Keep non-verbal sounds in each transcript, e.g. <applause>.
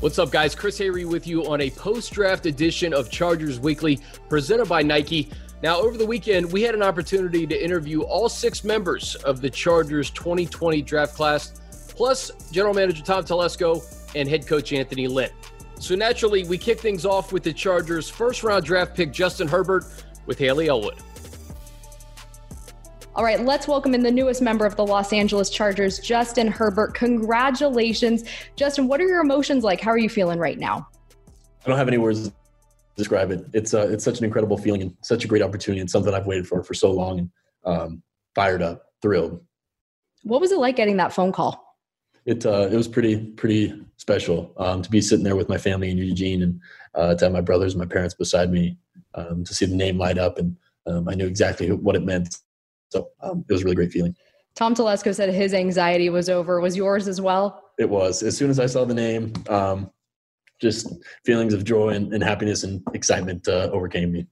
What's up, guys? Chris Hayre with you on a post draft edition of Chargers Weekly presented by Nike. Now, over the weekend, we had an opportunity to interview all six members of the Chargers 2020 draft class, plus general manager Tom Telesco and head coach Anthony Lynn. So, naturally, we kick things off with the Chargers' first round draft pick, Justin Herbert, with Hayley Elwood. All right, let's welcome in the newest member of the Los Angeles Chargers, Justin Herbert. Congratulations. Justin, what are your emotions like? How are you feeling right now? I don't have any words to describe it. It's uh, it's such an incredible feeling and such a great opportunity and something I've waited for for so long and um, fired up, thrilled. What was it like getting that phone call? It uh, it was pretty pretty special um, to be sitting there with my family in Eugene and uh, to have my brothers and my parents beside me um, to see the name light up and um, I knew exactly what it meant so um, it was a really great feeling. Tom Telesco said his anxiety was over. Was yours as well? It was. As soon as I saw the name, um, just feelings of joy and, and happiness and excitement uh, overcame me.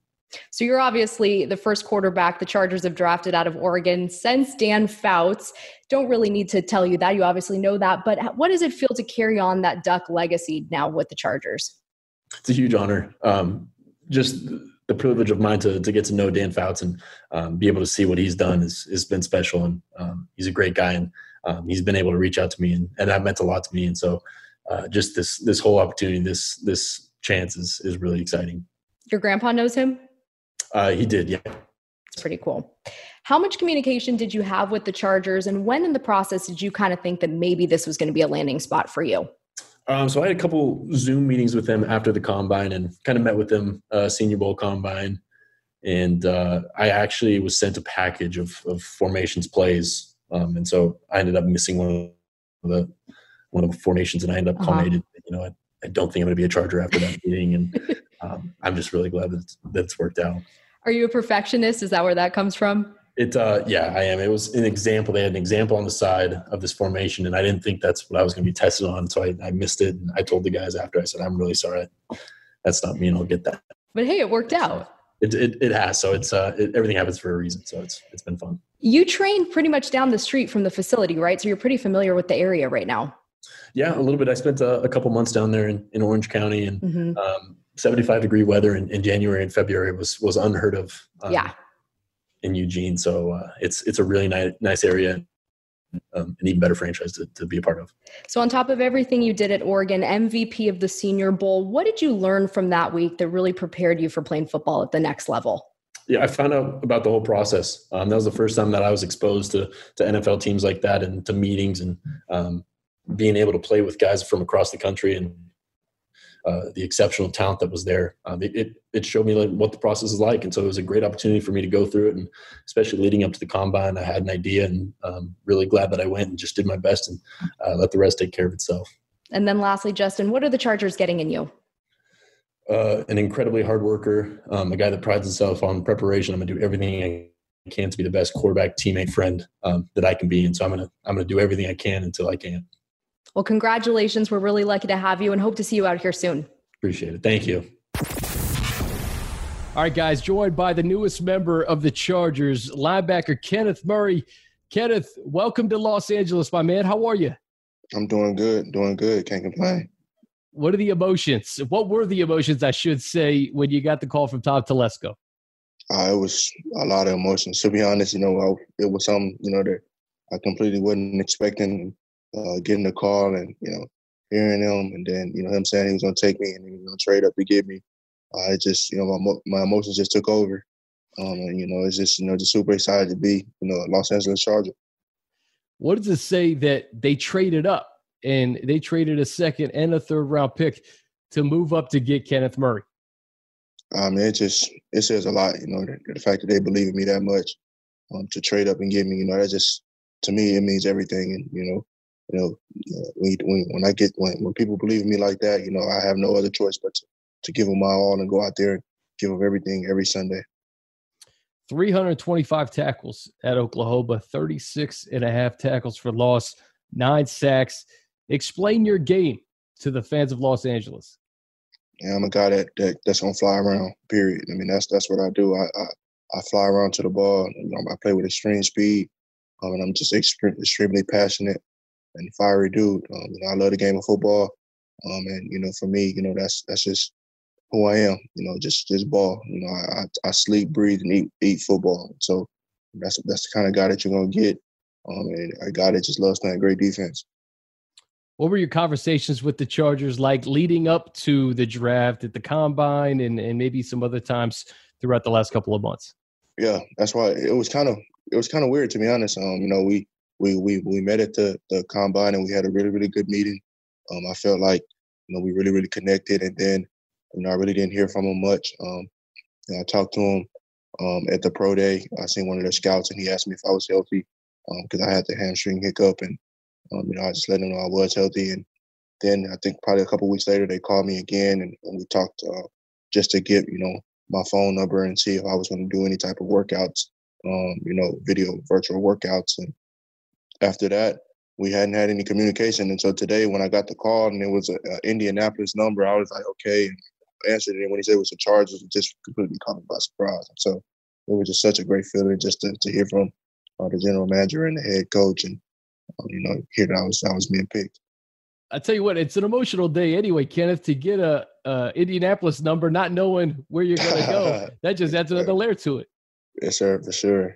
So you're obviously the first quarterback the Chargers have drafted out of Oregon since Dan Fouts. Don't really need to tell you that. You obviously know that. But what does it feel to carry on that Duck legacy now with the Chargers? It's a huge honor. Um, just the privilege of mine to to get to know Dan Fouts and um, be able to see what he's done is has been special. And um, he's a great guy, and um, he's been able to reach out to me, and, and that meant a lot to me. And so, uh, just this this whole opportunity, this this chance is is really exciting. Your grandpa knows him. Uh, he did, yeah. It's pretty cool. How much communication did you have with the Chargers, and when in the process did you kind of think that maybe this was going to be a landing spot for you? Um, so I had a couple Zoom meetings with him after the combine and kind of met with him uh, Senior Bowl combine, and uh, I actually was sent a package of, of formations plays, um, and so I ended up missing one of the one of the formations, and I ended up uh-huh. calling it. You know, I, I, don't think I'm going to be a Charger after that meeting, and um, I'm just really glad that it's, that it's worked out. Are you a perfectionist? Is that where that comes from? It uh, yeah, I am. It was an example. They had an example on the side of this formation, and I didn't think that's what I was going to be tested on, so I, I missed it. And I told the guys after. I said, "I'm really sorry. That's not me, and I'll get that." But hey, it worked out. It it, it has. So it's uh, it, everything happens for a reason. So it's it's been fun. You train pretty much down the street from the facility, right? So you're pretty familiar with the area right now. Yeah, a little bit. I spent a, a couple months down there in, in Orange County, and mm-hmm. um, 75 degree weather in, in, January and February was was unheard of. Um, yeah in Eugene. So uh, it's it's a really nice nice area, um, an even better franchise to, to be a part of. So on top of everything you did at Oregon, MVP of the Senior Bowl, what did you learn from that week that really prepared you for playing football at the next level? Yeah, I found out about the whole process. Um, that was the first time that I was exposed to to NFL teams like that and to meetings and um, being able to play with guys from across the country and uh, the exceptional talent that was there. Um, it, it, it showed me like what the process is like, and so it was a great opportunity for me to go through it. And especially leading up to the combine, I had an idea, and um, really glad that I went and just did my best and uh, let the rest take care of itself. And then lastly, Justin, what are the Chargers getting in you? Uh, an incredibly hard worker, um, a guy that prides himself on preparation. I'm gonna do everything I can to be the best quarterback, teammate, friend um, that I can be, and so I'm gonna I'm gonna do everything I can until I can. Well, congratulations. We're really lucky to have you and hope to see you out here soon. Appreciate it. Thank you. All right, guys, joined by the newest member of the Chargers, linebacker Kenneth Murray. Kenneth, welcome to Los Angeles, my man. How are you? I'm doing good, doing good. Can't complain. What are the emotions? What were the emotions, I should say, when you got the call from Tom Telesco? Uh, it was a lot of emotions. To be honest, you know, I, it was something, you know, that I completely wasn't expecting uh, getting the call and you know hearing him, and then you know him saying he was going to take me and he was going to trade up to get me. Uh, it just you know my my emotions just took over, um, and you know it's just you know just super excited to be you know a Los Angeles Charger. What does it say that they traded up and they traded a second and a third round pick to move up to get Kenneth Murray? I mean, it just it says a lot, you know, the, the fact that they believe in me that much um, to trade up and get me, you know, that just to me it means everything, and you know, you know, when, when, when I get when, when people believe in me like that, you know, I have no other choice but to, to give them my all and go out there and give them everything every Sunday. 325 tackles at Oklahoma, 36 and a half tackles for loss, nine sacks. Explain your game to the fans of Los Angeles. Yeah, I'm a guy that, that that's gonna fly around. Period. I mean, that's that's what I do. I I, I fly around to the ball. You know, I play with extreme speed, um, and I'm just extremely passionate and fiery dude. Um, you know, I love the game of football. Um, and you know, for me, you know, that's that's just who I am. You know, just just ball. You know, I I, sleep, breathe, and eat eat football. So that's that's the kind of guy that you're gonna get. Um, and a guy that just loves playing great defense. What were your conversations with the Chargers like leading up to the draft at the combine and, and maybe some other times throughout the last couple of months? Yeah, that's why it was kind of it was kind of weird to be honest. Um, you know, we we we we met at the the combine and we had a really really good meeting. Um, I felt like you know we really really connected, and then you know I really didn't hear from him much. Um, I talked to him um, at the pro day. I seen one of the scouts, and he asked me if I was healthy because um, I had the hamstring hiccup, and um, you know, I just let him know I was healthy. And then I think probably a couple weeks later, they called me again and, and we talked uh, just to get, you know, my phone number and see if I was going to do any type of workouts, um, you know, video virtual workouts. And after that, we hadn't had any communication until today when I got the call and it was an Indianapolis number. I was like, okay, and answered it. And when he said it was a Chargers, it just completely caught me by surprise. And so it was just such a great feeling just to, to hear from uh, the general manager and the head coach and you know, here I was I was being picked. I tell you what, it's an emotional day anyway, Kenneth. To get a, a Indianapolis number, not knowing where you're going to go, <laughs> that just adds another layer to it. Yes, sir, for sure.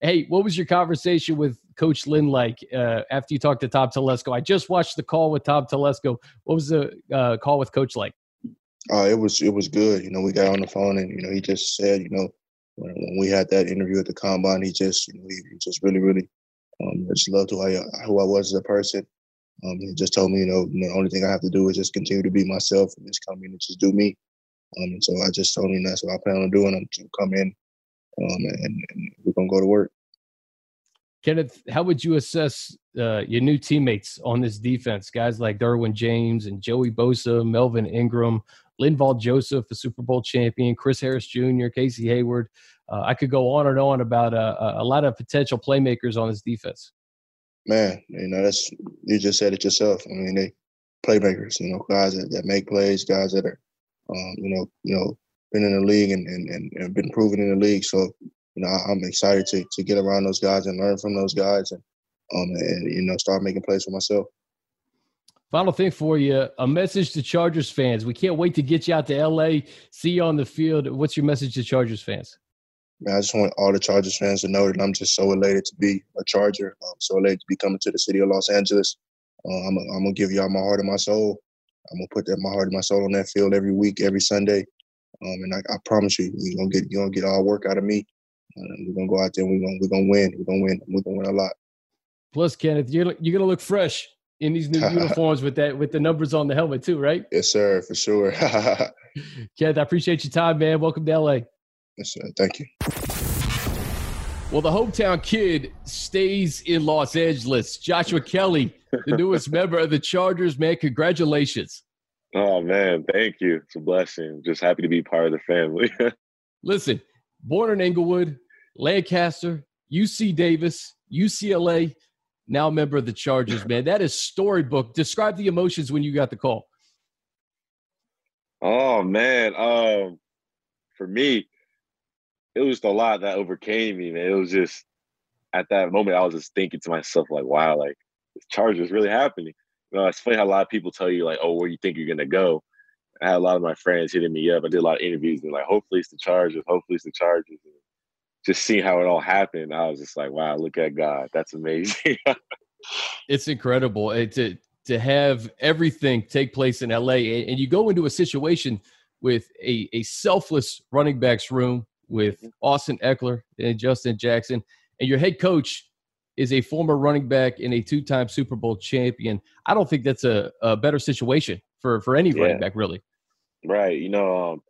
Hey, what was your conversation with Coach Lynn like uh, after you talked to Tom Telesco? I just watched the call with Tom Telesco. What was the uh, call with Coach like? Uh, it was it was good. You know, we got on the phone and you know he just said, you know, when, when we had that interview at the combine, he just you know he, he just really really um, just loved who I who I was as a person. Um, he just told me, you know, the only thing I have to do is just continue to be myself and just come in and just do me. Um, and so I just told him that's what I plan on doing. I'm to come in um, and, and, we're gonna go to work. Kenneth, how would you assess uh, your new teammates on this defense? Guys like Derwin James and Joey Bosa, Melvin Ingram, Linval Joseph, the Super Bowl champion, Chris Harris Jr., Casey Hayward. Uh, I could go on and on about uh, a lot of potential playmakers on this defense. Man, you know that's you just said it yourself. I mean, they playmakers. You know, guys that, that make plays, guys that are, um, you know, you know, been in the league and, and, and been proven in the league. So, you know, I'm excited to to get around those guys and learn from those guys and um and you know start making plays for myself. Final thing for you, a message to Chargers fans. We can't wait to get you out to LA, see you on the field. What's your message to Chargers fans? Man, I just want all the Chargers fans to know that I'm just so elated to be a Charger. I'm so elated to be coming to the city of Los Angeles. Uh, I'm, I'm gonna give y'all my heart and my soul. I'm gonna put that my heart and my soul on that field every week, every Sunday. Um, and I, I, promise you, you're gonna get you're gonna get all work out of me. Uh, we're gonna go out there. We're gonna we're gonna win. We're gonna win. We're gonna win a lot. Plus, Kenneth, you're you're gonna look fresh in these new <laughs> uniforms with that with the numbers on the helmet too, right? Yes, sir, for sure. <laughs> Kenneth, I appreciate your time, man. Welcome to LA. Yes, sir. Thank you. Well, the hometown kid stays in Los Angeles. Joshua Kelly, the newest member of the Chargers, man. Congratulations. Oh man, thank you. It's a blessing. Just happy to be part of the family. <laughs> Listen, born in Inglewood, Lancaster, UC Davis, UCLA, now member of the Chargers, man. That is storybook. Describe the emotions when you got the call. Oh man, um, for me, it was a lot that overcame me, man. It was just at that moment I was just thinking to myself, like, wow, like the Chargers really happening. You know, it's funny how a lot of people tell you, like, oh, where you think you're gonna go. I had a lot of my friends hitting me up. I did a lot of interviews and like, hopefully it's the Chargers, hopefully it's the Chargers. And just seeing how it all happened, I was just like, wow, look at God. That's amazing. <laughs> it's incredible it, to to have everything take place in LA, and you go into a situation with a, a selfless running backs room with mm-hmm. Austin Ekeler and Justin Jackson, and your head coach is a former running back and a two-time Super Bowl champion. I don't think that's a, a better situation for for any yeah. running back, really. Right. You know, um,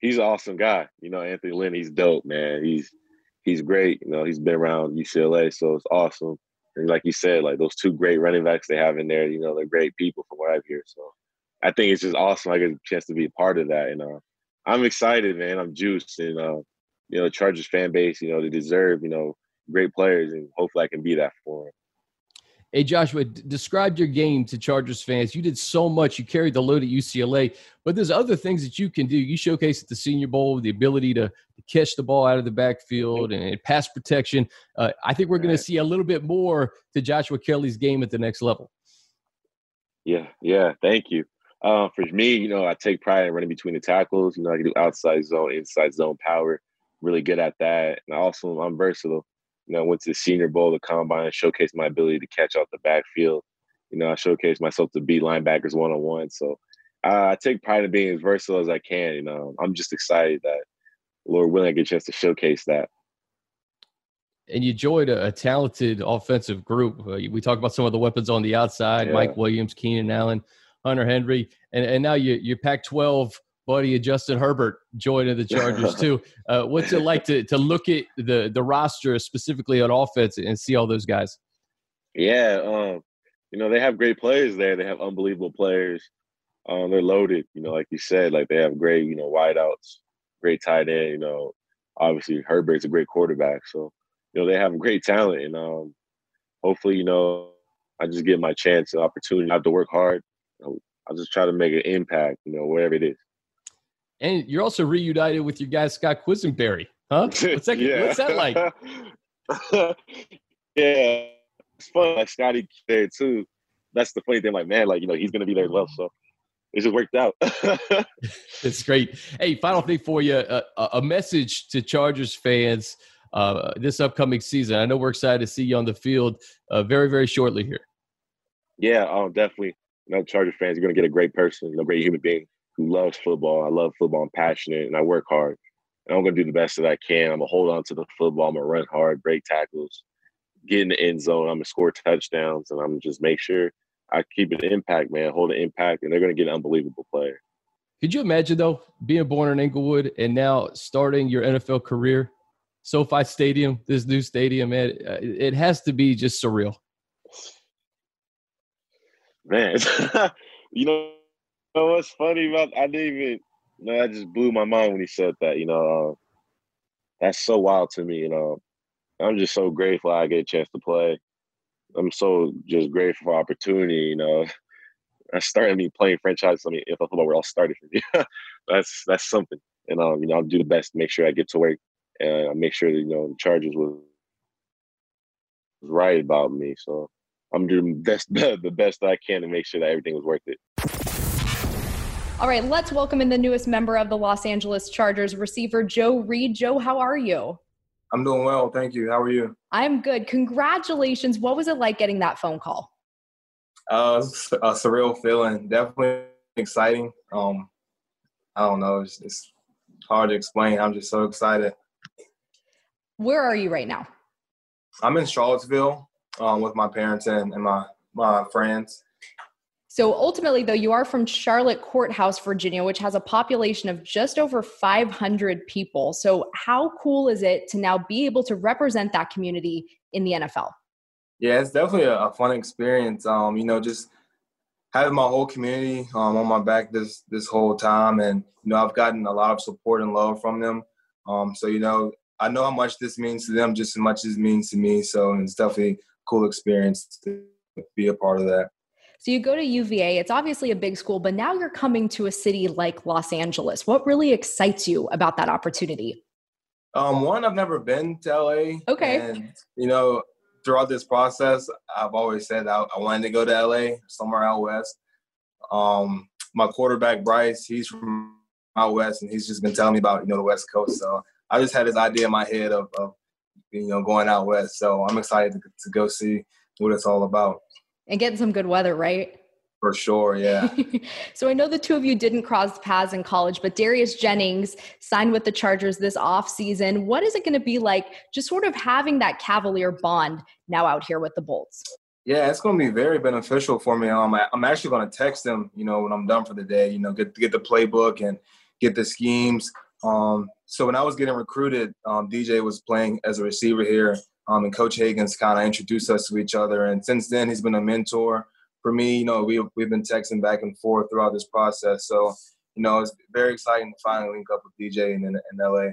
he's an awesome guy. You know, Anthony Lynn, he's dope, man. He's he's great. You know, he's been around UCLA, so it's awesome. And like you said, like those two great running backs they have in there, you know, they're great people from what I've heard. So I think it's just awesome. I get a chance to be a part of that, and uh, I'm excited, man. I'm juiced, and uh, you know, Chargers fan base, you know, they deserve, you know, great players, and hopefully I can be that for them. Hey, Joshua, describe your game to Chargers fans. You did so much. You carried the load at UCLA, but there's other things that you can do. You showcase at the Senior Bowl the ability to, to catch the ball out of the backfield and, and pass protection. Uh, I think we're going to see a little bit more to Joshua Kelly's game at the next level. Yeah, yeah. Thank you. Uh, for me, you know, I take pride in running between the tackles. You know, I can do outside zone, inside zone power. Really good at that. And also, I'm versatile. You know, I went to the Senior Bowl, the combine, and showcased my ability to catch out the backfield. You know, I showcased myself to beat linebackers one on one. So uh, I take pride in being as versatile as I can. You know, I'm just excited that Lord willing, I get a chance to showcase that. And you joined a, a talented offensive group. Uh, we talk about some of the weapons on the outside: yeah. Mike Williams, Keenan Allen, Hunter Henry, and and now you you Pac-12 buddy Justin Herbert joining the Chargers <laughs> too. Uh, what's it like to to look at the the roster specifically on offense and see all those guys? Yeah, um, you know they have great players there. They have unbelievable players. Um, they're loaded. You know, like you said, like they have great you know wideouts great tight end. You know, obviously Herbert's a great quarterback. So, you know, they have great talent. And um, hopefully, you know, I just get my chance and opportunity. I have to work hard. I'll just try to make an impact, you know, wherever it is. And you're also reunited with your guy Scott Quessenberry, huh? <laughs> What's that, yeah. what's that like? <laughs> yeah, it's fun. Like Scotty there too. That's the funny thing. Like, man, like you know, he's gonna be there as well. So it just worked out. <laughs> it's great. Hey, final thing for you: uh, a message to Chargers fans uh, this upcoming season. I know we're excited to see you on the field uh, very, very shortly here. Yeah, um, definitely. You know, Chargers fans you're going to get a great person, a great human being who loves football. I love football. I'm passionate, and I work hard. And I'm going to do the best that I can. I'm going to hold on to the football. I'm going to run hard, break tackles, get in the end zone. I'm going to score touchdowns, and I'm just make sure I keep an impact, man, hold an impact, and they're going to get an unbelievable player. Could you imagine though being born in Inglewood and now starting your NFL career, SoFi Stadium, this new stadium, man, uh, it has to be just surreal. Man, <laughs> you know, know what's funny about? I didn't even. Man, that just blew my mind when he said that. You know, uh, that's so wild to me. You know, I'm just so grateful I get a chance to play. I'm so just grateful for opportunity. You know, <laughs> I started me playing franchise. I mean, if I football, where all started from me. <laughs> that's that's something. And um, you know, I'll do the best to make sure I get to work and I make sure that you know the Chargers was right about me. So I'm doing the best <laughs> the best I can to make sure that everything was worth it. All right, let's welcome in the newest member of the Los Angeles Chargers, receiver Joe Reed. Joe, how are you? I'm doing well, thank you. How are you? I'm good. Congratulations. What was it like getting that phone call? Uh, a surreal feeling. Definitely exciting. Um, I don't know. It's, it's hard to explain. I'm just so excited. Where are you right now? I'm in Charlottesville um, with my parents and, and my my friends. So ultimately, though, you are from Charlotte Courthouse, Virginia, which has a population of just over 500 people. So, how cool is it to now be able to represent that community in the NFL? Yeah, it's definitely a, a fun experience. Um, you know, just having my whole community um, on my back this this whole time, and you know, I've gotten a lot of support and love from them. Um, so, you know, I know how much this means to them, just as much as it means to me. So, it's definitely a cool experience to be a part of that. So you go to UVA, it's obviously a big school, but now you're coming to a city like Los Angeles. What really excites you about that opportunity? Um, one, I've never been to LA. Okay. And, you know, throughout this process, I've always said I, I wanted to go to LA, somewhere out west. Um, my quarterback, Bryce, he's from out west, and he's just been telling me about, you know, the West Coast. So I just had this idea in my head of, of you know, going out west. So I'm excited to, to go see what it's all about and getting some good weather, right? For sure, yeah. <laughs> so I know the two of you didn't cross paths in college, but Darius Jennings signed with the Chargers this off season. What is it going to be like just sort of having that Cavalier bond now out here with the Bolts? Yeah, it's going to be very beneficial for me. Um, I'm actually going to text him, you know, when I'm done for the day, you know, get get the playbook and get the schemes. Um, so when I was getting recruited, um, DJ was playing as a receiver here um, and Coach Hagans kind of introduced us to each other. And since then, he's been a mentor for me. You know, we, we've been texting back and forth throughout this process. So, you know, it's very exciting to finally link up with DJ in, in, in LA.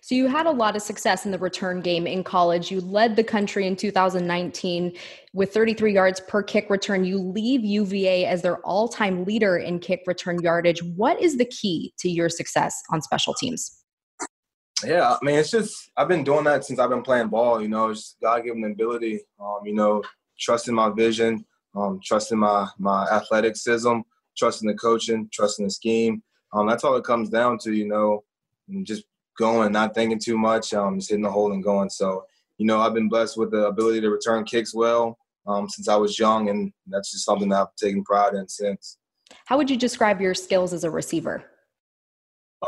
So you had a lot of success in the return game in college. You led the country in 2019 with 33 yards per kick return. You leave UVA as their all-time leader in kick return yardage. What is the key to your success on special teams? Yeah, I mean, it's just I've been doing that since I've been playing ball. You know, it's God given ability. Um, you know, trusting my vision, um, trusting my my athleticism, trusting the coaching, trusting the scheme. Um, that's all it comes down to, you know, just going, not thinking too much, um, just hitting the hole and going. So, you know, I've been blessed with the ability to return kicks well um, since I was young, and that's just something that I've taken pride in since. How would you describe your skills as a receiver?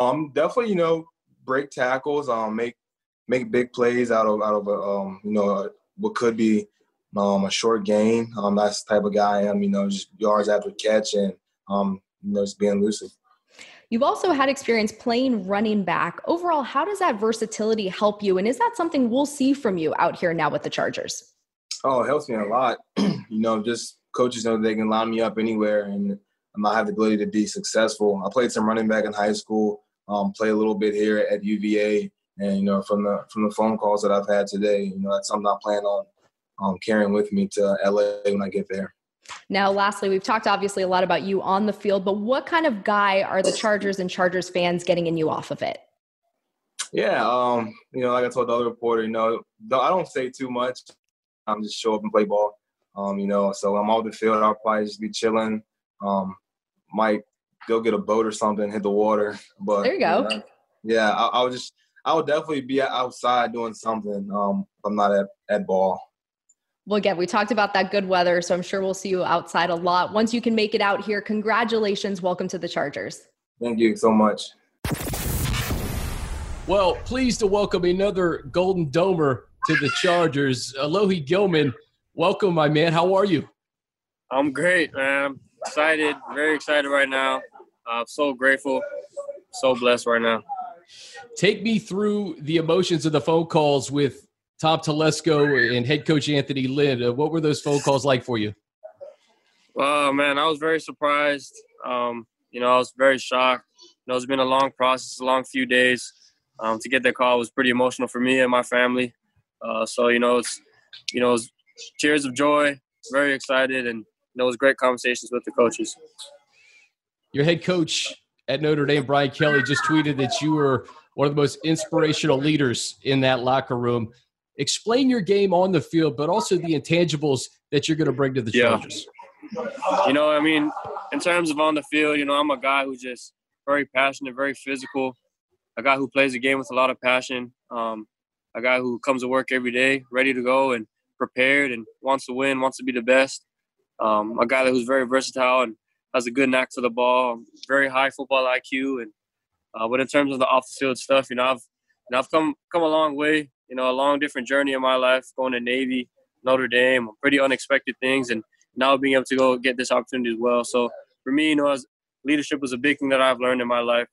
Um, definitely, you know, break tackles, um, make make big plays out of out of a, um, you know, what could be um, a short gain. Um, that's the type of guy I am. You know, just yards after catch and um, you know, just being elusive. You've also had experience playing running back. Overall, how does that versatility help you? And is that something we'll see from you out here now with the Chargers? Oh, it helps me a lot. <clears throat> you know, just coaches know they can line me up anywhere and I have the ability to be successful. I played some running back in high school, um, play a little bit here at UVA, and you know, from the from the phone calls that I've had today, you know, that's something I plan on um, carrying with me to LA when I get there. Now, lastly, we've talked obviously a lot about you on the field, but what kind of guy are the Chargers and Chargers fans getting in you off of it? Yeah, um, you know, like I told the other reporter, you know, I don't say too much. I'm just show up and play ball. Um, you know, so I'm off the field. I'll probably just be chilling. Um, might go get a boat or something, hit the water. But there you go. You know, yeah, I, I would just, I would definitely be outside doing something. Um, I'm not at at ball. Well, again, we talked about that good weather, so I'm sure we'll see you outside a lot. Once you can make it out here, congratulations. Welcome to the Chargers. Thank you so much. Well, pleased to welcome another Golden Domer to the Chargers. Alohi Gilman, welcome, my man. How are you? I'm great, man. I'm excited, very excited right now. I'm so grateful, so blessed right now. Take me through the emotions of the phone calls with Tom Telesco and head coach Anthony Lynn. Uh, what were those phone calls like for you? Oh man, I was very surprised. Um, you know, I was very shocked. You know, it's been a long process, a long few days. Um, to get that call was pretty emotional for me and my family. Uh, so you know, it's you know, it's tears of joy, very excited, and you know, it was great conversations with the coaches. Your head coach at Notre Dame, Brian Kelly, just tweeted that you were one of the most inspirational leaders in that locker room explain your game on the field, but also the intangibles that you're going to bring to the Chargers. Yeah. You know, I mean, in terms of on the field, you know, I'm a guy who's just very passionate, very physical, a guy who plays the game with a lot of passion, um, a guy who comes to work every day ready to go and prepared and wants to win, wants to be the best. Um, a guy who's very versatile and has a good knack for the ball, very high football IQ. And uh, but in terms of the off the field stuff, you know, I've I've come come a long way you know, a long different journey in my life, going to Navy, Notre Dame, pretty unexpected things, and now being able to go get this opportunity as well. So for me, you know, as leadership was a big thing that I've learned in my life.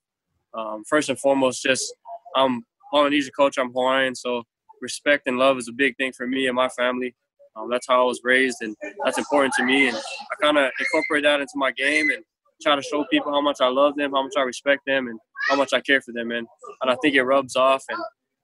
Um, first and foremost, just I'm Polynesian culture, I'm Hawaiian, so respect and love is a big thing for me and my family. Um, that's how I was raised, and that's important to me. And I kind of incorporate that into my game and try to show people how much I love them, how much I respect them, and how much I care for them. And, and I think it rubs off. And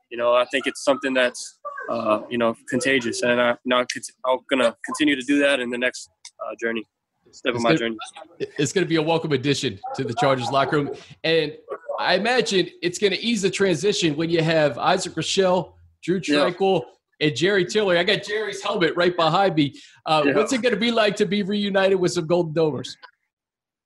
you know, I think it's something that's uh, you know contagious, and I, now I'm gonna continue to do that in the next uh, journey, step of my gonna, journey. It's going to be a welcome addition to the Chargers locker room, and I imagine it's going to ease the transition when you have Isaac Rochell, Drew Tranquill, yeah. And Jerry Tillery. I got Jerry's helmet right behind me. Uh, yeah. What's it going to be like to be reunited with some Golden Domers?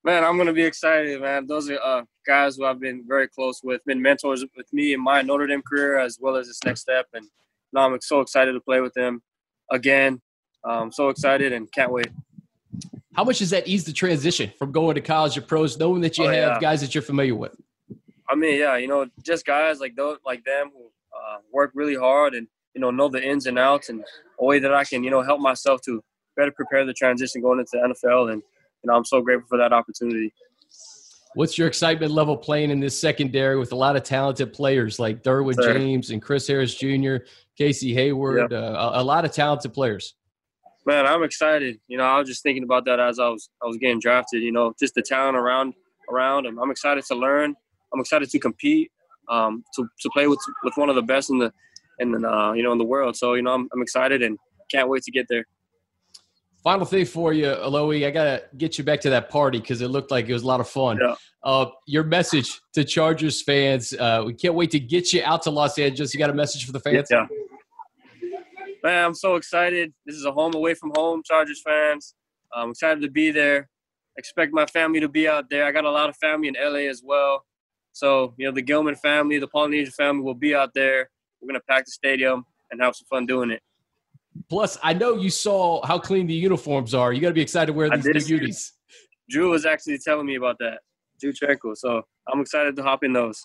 Man, I'm gonna be excited, man. Those are uh, guys who I've been very close with, been mentors with me in my Notre Dame career as well as this next step, and now I'm so excited to play with them again. I'm so excited and can't wait. How much does that ease the transition from going to college to pros, knowing that you oh, have yeah. guys that you're familiar with? I mean, yeah, you know, just guys like those, like them who uh, work really hard and you know know the ins and outs, and a way that I can you know help myself to better prepare the transition going into the NFL and you know, I'm so grateful for that opportunity. What's your excitement level playing in this secondary with a lot of talented players like Derwin sure. James and Chris Harris Jr., Casey Hayward, uh, a, a lot of talented players? Man, I'm excited. You know, I was just thinking about that as I was I was getting drafted. You know, just the talent around around him. I'm excited to learn. I'm excited to compete. Um, to to play with with one of the best in the in the uh, you know in the world. So you know, I'm I'm excited and can't wait to get there. Final thing for you, Alohi, I gotta get you back to that party because it looked like it was a lot of fun. Yeah. Uh, your message to Chargers fans. Uh, we can't wait to get you out to Los Angeles. You got a message for the fans? Yeah. Man, I'm so excited. This is a home away from home, Chargers fans. I'm excited to be there. Expect my family to be out there. I got a lot of family in LA as well. So, you know, the Gilman family, the Polynesian family will be out there. We're going to pack the stadium and have some fun doing it. Plus, I know you saw how clean the uniforms are. You got to be excited to wear these new unis. Drew was actually telling me about that. Drew Tranquill. So I'm excited to hop in those.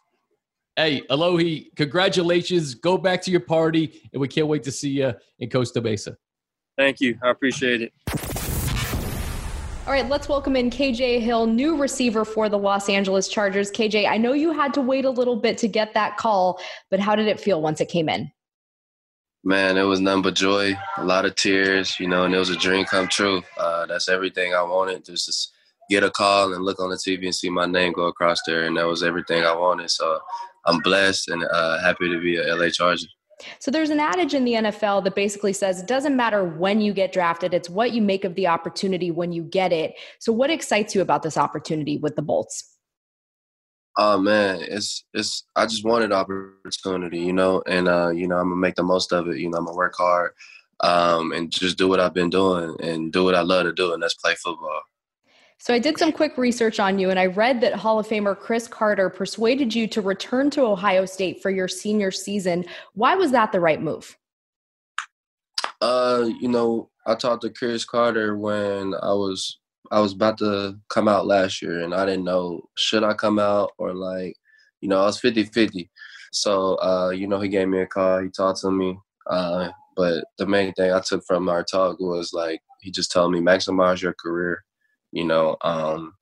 Hey, Alohi, congratulations. Go back to your party, and we can't wait to see you in Costa Mesa. Thank you. I appreciate it. All right, let's welcome in KJ Hill, new receiver for the Los Angeles Chargers. KJ, I know you had to wait a little bit to get that call, but how did it feel once it came in? Man, it was nothing but joy, a lot of tears, you know, and it was a dream come true. Uh, that's everything I wanted, just to get a call and look on the TV and see my name go across there, and that was everything I wanted. So I'm blessed and uh, happy to be a LA Charger. So there's an adage in the NFL that basically says it doesn't matter when you get drafted, it's what you make of the opportunity when you get it. So what excites you about this opportunity with the Bolts? Oh man, it's it's I just wanted opportunity, you know, and uh, you know, I'm gonna make the most of it. You know, I'm gonna work hard, um, and just do what I've been doing and do what I love to do, and that's play football. So I did some quick research on you, and I read that Hall of Famer Cris Carter persuaded you to return to Ohio State for your senior season. Why was that the right move? Uh, you know, I talked to Cris Carter when I was I was about to come out last year, and I didn't know should I come out or like, you know, I was 50-50. So, uh, you know, he gave me a call. He talked to me. Uh, but the main thing I took from our talk was like he just told me maximize your career you know, um,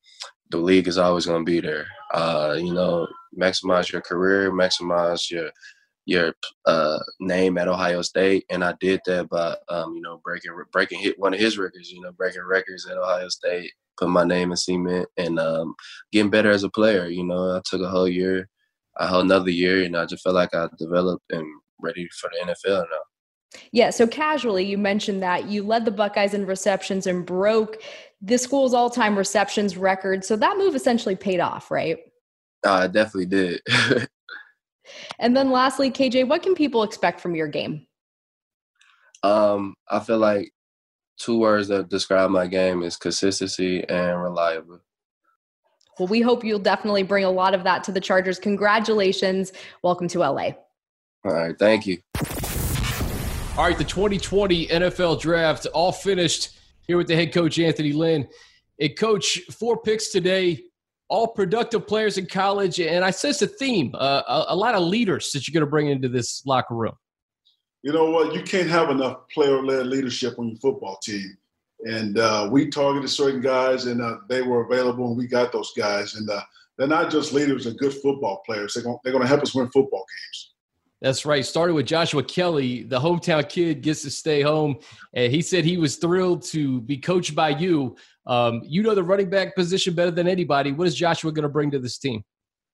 the league is always going to be there. Uh, you know, maximize your career, maximize your your uh, name at Ohio State, and I did that by um, you know breaking breaking hit one of his records. You know, breaking records at Ohio State, put my name in cement, and um, getting better as a player. You know, I took a whole year, a whole another year, and I just felt like I developed and ready for the NFL now. Yeah, so casually, you mentioned that you led the Buckeyes in receptions and broke the school's all time receptions record. So that move essentially paid off, right? Uh, definitely did. <laughs> and then lastly, KJ, what can people expect from your game? Um, I feel like two words that describe my game is consistency and reliable. Well, we hope you'll definitely bring a lot of that to the Chargers. Congratulations. Welcome to LA. All right. Thank you. All right, the 2020 NFL draft all finished here with the head coach, Anthony Lynn. A coach, four picks today, all productive players in college. And I sense a theme, uh, a, a, lot of leaders that you're going to bring into this locker room. You know what? You can't have enough player led leadership on your football team. And uh, we targeted certain guys, and uh, they were available, and we got those guys. And uh, they're not just leaders, they're good football players. They're going to help us win football games. That's right. Started with Joshua Kelly, the hometown kid gets to stay home. And he said he was thrilled to be coached by you. Um, you know the running back position better than anybody. What is Joshua going to bring to this team?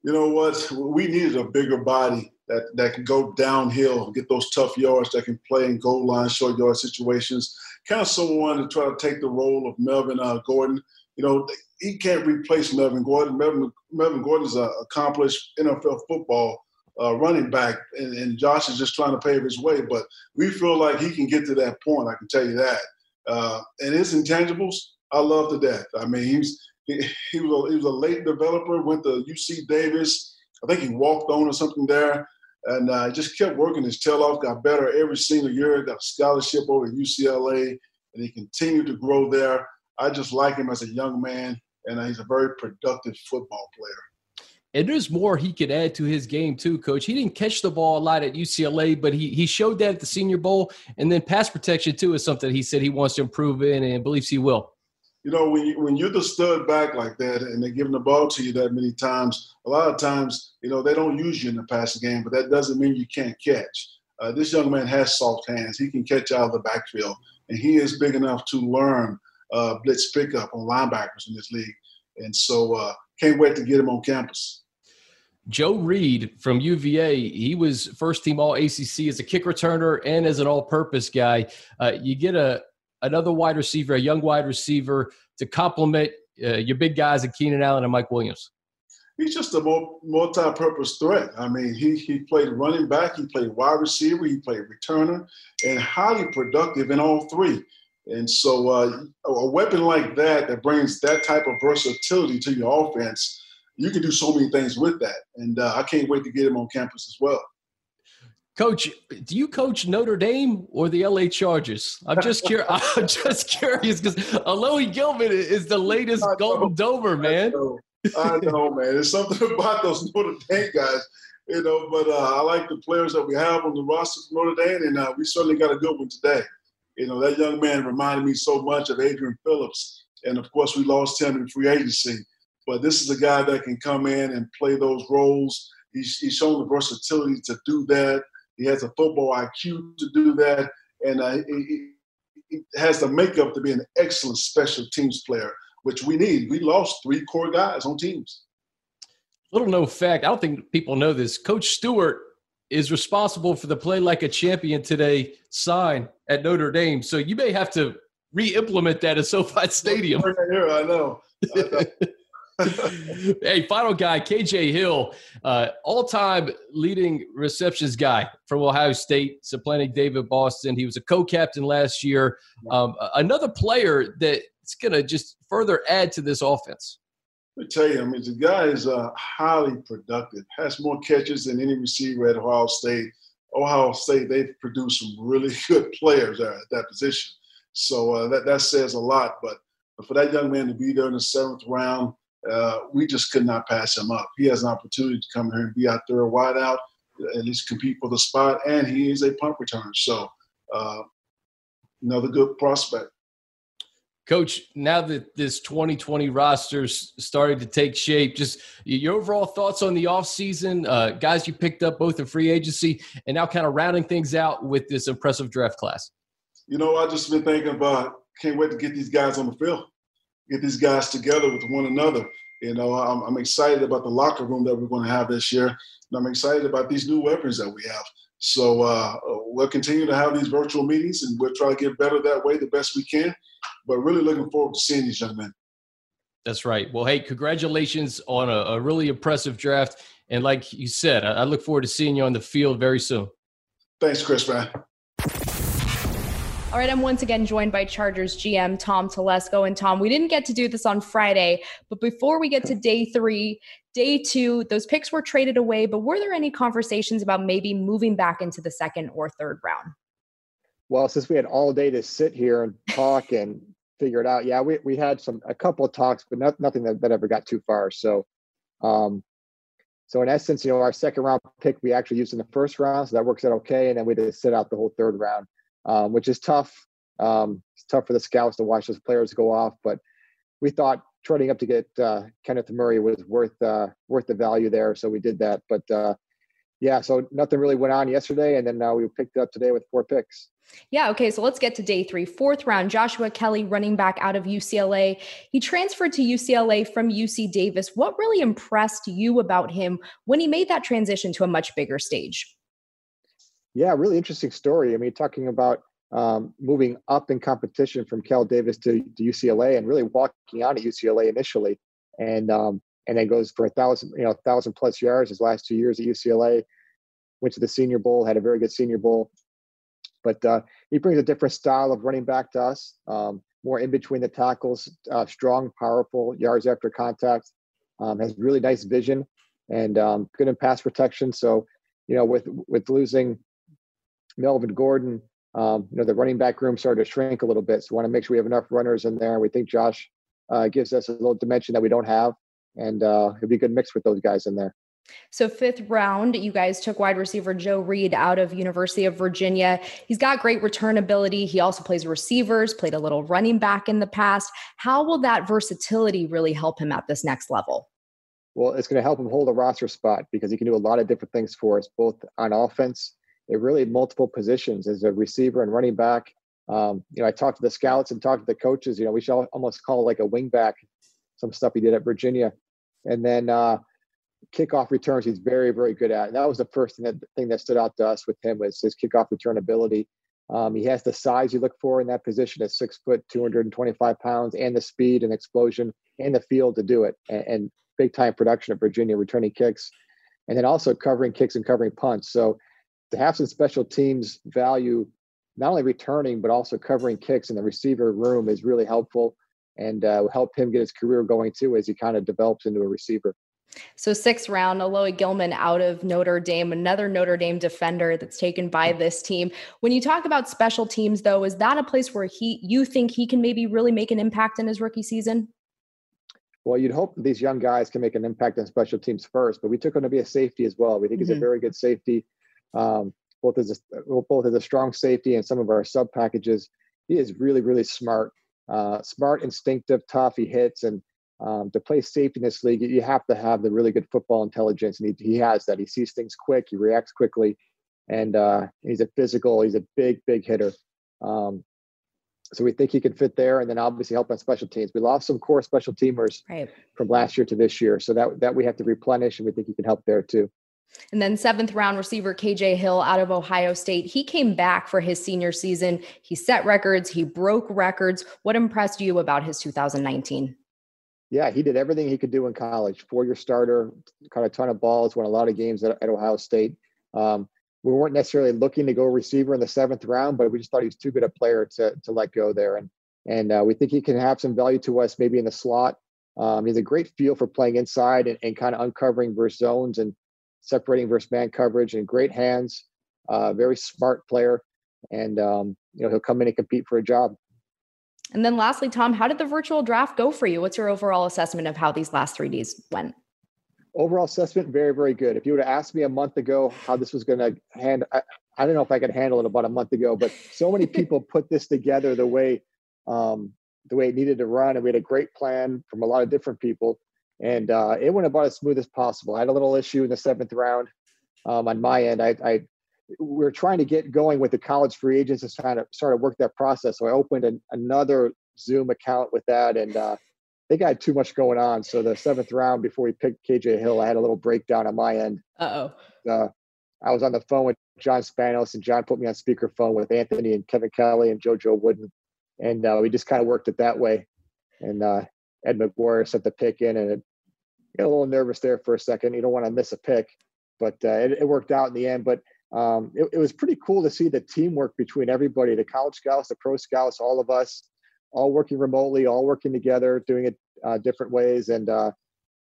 You know what? We needed a bigger body that, that can go downhill, get those tough yards, that can play in goal line, short yard situations. Kind of someone to try to take the role of Melvin uh, Gordon. You know, he can't replace Melvin Gordon. Melvin, Melvin Gordon is an accomplished NFL football uh, running back, and, and, Josh is just trying to pave his way. But we feel like he can get to that point. I can tell you that. Uh, and his intangibles, I love to death. I mean, he was he, he, was a, he was a late developer. Went to UC Davis. I think he walked on or something there, and uh, just kept working his tail off. Got better every single year. Got a scholarship over at UCLA, and he continued to grow there. I just like him as a young man, and he's a very productive football player. And there's more he could add to his game too, coach. He didn't catch the ball a lot at UCLA, but he he showed that at the Senior Bowl. And then pass protection too is something he said he wants to improve in and believes he will. You know, when you, when you're the stud back like that, and they're giving the ball to you that many times, a lot of times, you know, they don't use you in the passing game, but that doesn't mean you can't catch. Uh, this young man has soft hands. He can catch out of the backfield, and he is big enough to learn uh, blitz pickup on linebackers in this league. And so, uh, can't wait to get him on campus. Joe Reed from UVA, he was first team All ACC as a kick returner and as an all purpose guy. Uh, you get a another wide receiver, a young wide receiver to complement uh, your big guys at Keenan Allen and Mike Williams. He's just a multi-purpose threat. I mean, he he played running back, he played wide receiver, he played returner, and highly productive in all three. And so uh, a weapon like that that brings that type of versatility to your offense, you can do so many things with that. And uh, I can't wait to get him on campus as well. Coach, do you coach Notre Dame or the LA Chargers? I'm just <laughs> curious. <laughs> I'm just curious because Alohi Gilman is the latest Golden Domer man. I know. I know, man. There's something <laughs> about those Notre Dame guys, you know. But uh, I like the players that we have on the roster from Notre Dame, and uh, we certainly got a good one today. You know, that young man reminded me so much of Adrian Phillips, and of course, we lost him in free agency. But this is a guy that can come in and play those roles. He's, he's shown the versatility to do that. He has a football IQ to do that, and uh, he, he has the makeup to be an excellent special teams player, which we need. We lost three core guys on teams. Little known fact, I don't think people know this. Coach Stewart is responsible for the play like a champion today sign at Notre Dame. So you may have to re-implement that at SoFi Stadium. I know. I <laughs> know. hey, final guy, KJ Hill, uh, all time leading receptions guy from Ohio State, supplanting David Boston. He was a co captain last year. Um, another player that's going to just further add to this offense. Let me tell you, I mean, the guy is uh, highly productive, has more catches than any receiver at Ohio State. Ohio State, they've produced some really <laughs> good players at that position. So uh, that, that says a lot. But for that young man to be there in the seventh round, uh, we just could not pass him up. He has an opportunity to come here and be out there wide out, at least compete for the spot, and he is a punt returner. So, uh, another good prospect. Coach, now that this 2020 roster's started to take shape, just your overall thoughts on the offseason, uh, guys you picked up both in free agency and now kind of rounding things out with this impressive draft class? You know, I just been thinking about can't wait to get these guys on the field get these guys together with one another. You know, I'm, I'm excited about the locker room that we're going to have this year, and I'm excited about these new weapons that we have. So uh, we'll continue to have these virtual meetings, and we'll try to get better that way the best we can. But really looking forward to seeing these young men. That's right. Well, hey, congratulations on a, a really impressive draft. And like you said, I, I look forward to seeing you on the field very soon. Thanks, Chris, man. All right, I'm once again joined by Chargers GM Tom Telesco. And Tom, we didn't get to do this on Friday, but before we get to day three, day two, those picks were traded away. But were there any conversations about maybe moving back into the second or third round? Well, since we had all day to sit here and talk and figure it out, yeah, we, we had some a couple of talks, but not, nothing that, that ever got too far. So, um, so in essence, you know, our second round pick we actually used in the first round, so that works out okay. And then we just sit out the whole third round um, which is tough. Um, it's tough for the scouts to watch those players go off, but we thought trading up to get uh, Kenneth Murray was worth uh, worth the value there, so we did that. But uh, yeah, so nothing really went on yesterday, and then now we picked up today with four picks. Yeah, okay, so let's get to day three. Fourth round, Joshua Kelly, running back out of UCLA. He transferred to UCLA from UC Davis. What really impressed you about him when he made that transition to a much bigger stage? Yeah, really interesting story. I mean, talking about um, moving up in competition from Cal Davis to, to UCLA and really walking out of UCLA initially, and um, and then goes for a thousand, you know, thousand plus yards his last two years at UCLA. Went to the Senior Bowl, had a very good Senior Bowl, but uh, he brings a different style of running back to us. Um, more in between the tackles, uh, strong, powerful yards after contact. Um, has really nice vision and um, good in pass protection. So, you know, with with losing Melvin Gordon, um, you know, the running back room started to shrink a little bit. So we want to make sure we have enough runners in there. We think Josh uh, gives us a little dimension that we don't have, and uh, it'll be a good mix with those guys in there. So fifth round, you guys took wide receiver Joe Reed out of University of Virginia. He's got great return ability. He also plays receivers, played a little running back in the past. How will that versatility really help him at this next level? Well, it's going to help him hold a roster spot because he can do a lot of different things for us, both on offense at really multiple positions as a receiver and running back. Um, you know, I talked to the scouts and talked to the coaches. You know, we should almost call it like a wing back, some stuff he did at Virginia, and then uh, kickoff returns he's very very good at. And that was the first thing that thing that stood out to us with him was his kickoff return ability. Um, he has the size you look for in that position at six foot, 225 pounds, and the speed and explosion and the field to do it, and, and big time production at Virginia returning kicks, and then also covering kicks and covering punts. So to have some special teams value not only returning but also covering kicks in the receiver room is really helpful and uh, help him get his career going too as he kind of develops into a receiver. So sixth round, Alohi Gilman out of Notre Dame, another Notre Dame defender that's taken by this team. When you talk about special teams, though, is that a place where he you think he can maybe really make an impact in his rookie season? Well, you'd hope these young guys can make an impact on special teams first, but we took him to be a safety as well. We think mm-hmm. he's a mm-hmm. very good safety, um, both as a both as a strong safety and some of our sub packages. He is really, really smart, uh, smart, instinctive, tough. He hits, and um, to play safety in this league, you have to have the really good football intelligence, and he, he has that. He sees things quick, he reacts quickly, and uh, he's a physical. He's a big, big hitter. Um, so we think he can fit there, and then obviously help on special teams. We lost some core special teamers right. from last year to this year, so that that we have to replenish, and we think he can help there too. And then seventh round receiver KJ Hill out of Ohio State. He came back for his senior season. He set records, he broke records. What impressed you about his 2019? Yeah, he did everything he could do in college. Four year starter, caught a ton of balls, won a lot of games at, at Ohio State. Um, we weren't necessarily looking to go receiver in the seventh round, but we just thought he was too good a player to, to let go there. And and uh, we think he can have some value to us maybe in the slot. Um, he's a great feel for playing inside and, and kind of uncovering versus zones and separating versus man coverage and great hands. Uh, very smart player, and um, you know he'll come in and compete for a job. And then lastly, Tom, how did the virtual draft go for you? What's your overall assessment of how these last three days went? Overall assessment, very, very good. If you would have asked me a month ago how this was going to hand, I, I, don't know if I could handle it about a month ago, but so many <laughs> people put this together the way um, the way it needed to run, and we had a great plan from a lot of different people, and uh, it went about as smooth as possible. I had a little issue in the seventh round um, on my end. I, I we are trying to get going with the college free agents and trying to start to work that process. So I opened an, another Zoom account with that, and uh, I had too much going on. So the seventh round before we picked KJ Hill, I had a little breakdown on my end. Uh-oh. Uh, I was on the phone with John Spanos, and John put me on speakerphone with Anthony and Kevin Kelly and JoJo Wooden, and uh, we just kind of worked it that way. And uh, Ed McGuire set the pick in, and it got a little nervous there for a second. You don't want to miss a pick, but uh, it, it worked out in the end. But um, it, it, was pretty cool to see the teamwork between everybody the college scouts the pro scouts all of us all working remotely all working together doing it uh, different ways. And uh,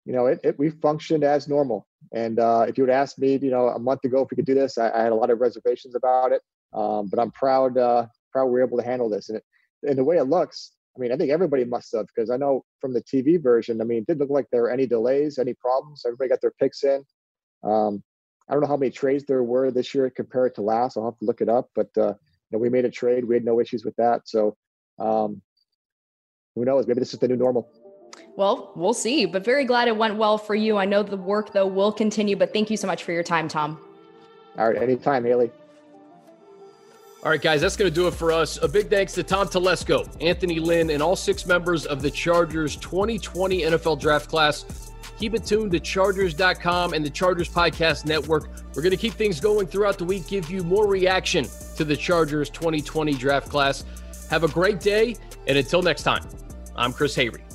you know it, it, we functioned as normal. And uh, if you would ask me you know a month ago if we could do this i, I had a lot of reservations about it. Um, but i'm proud uh, proud we are able to handle this. And, it, and the way it looks i mean i think everybody must have because i know from the tv version i mean it didn't look like there were any delays any problems. Everybody got their picks in. Um, I don't know how many trades there were this year compared to last. I'll have to look it up, but uh, you know, we made a trade. We had no issues with that. So um, who knows? Maybe this is the new normal. Well, we'll see, but very glad it went well for you. I know the work though will continue, but thank you so much for your time, Tom. All right, anytime, Hayley. All right, guys, that's going to do it for us. A big thanks to Tom Telesco, Anthony Lynn, and all six members of the Chargers 2020 NFL Draft Class. Keep it tuned to Chargers.com and the Chargers Podcast Network. We're going to keep things going throughout the week, give you more reaction to the Chargers 2020 draft class. Have a great day, and until next time, I'm Chris Hayre.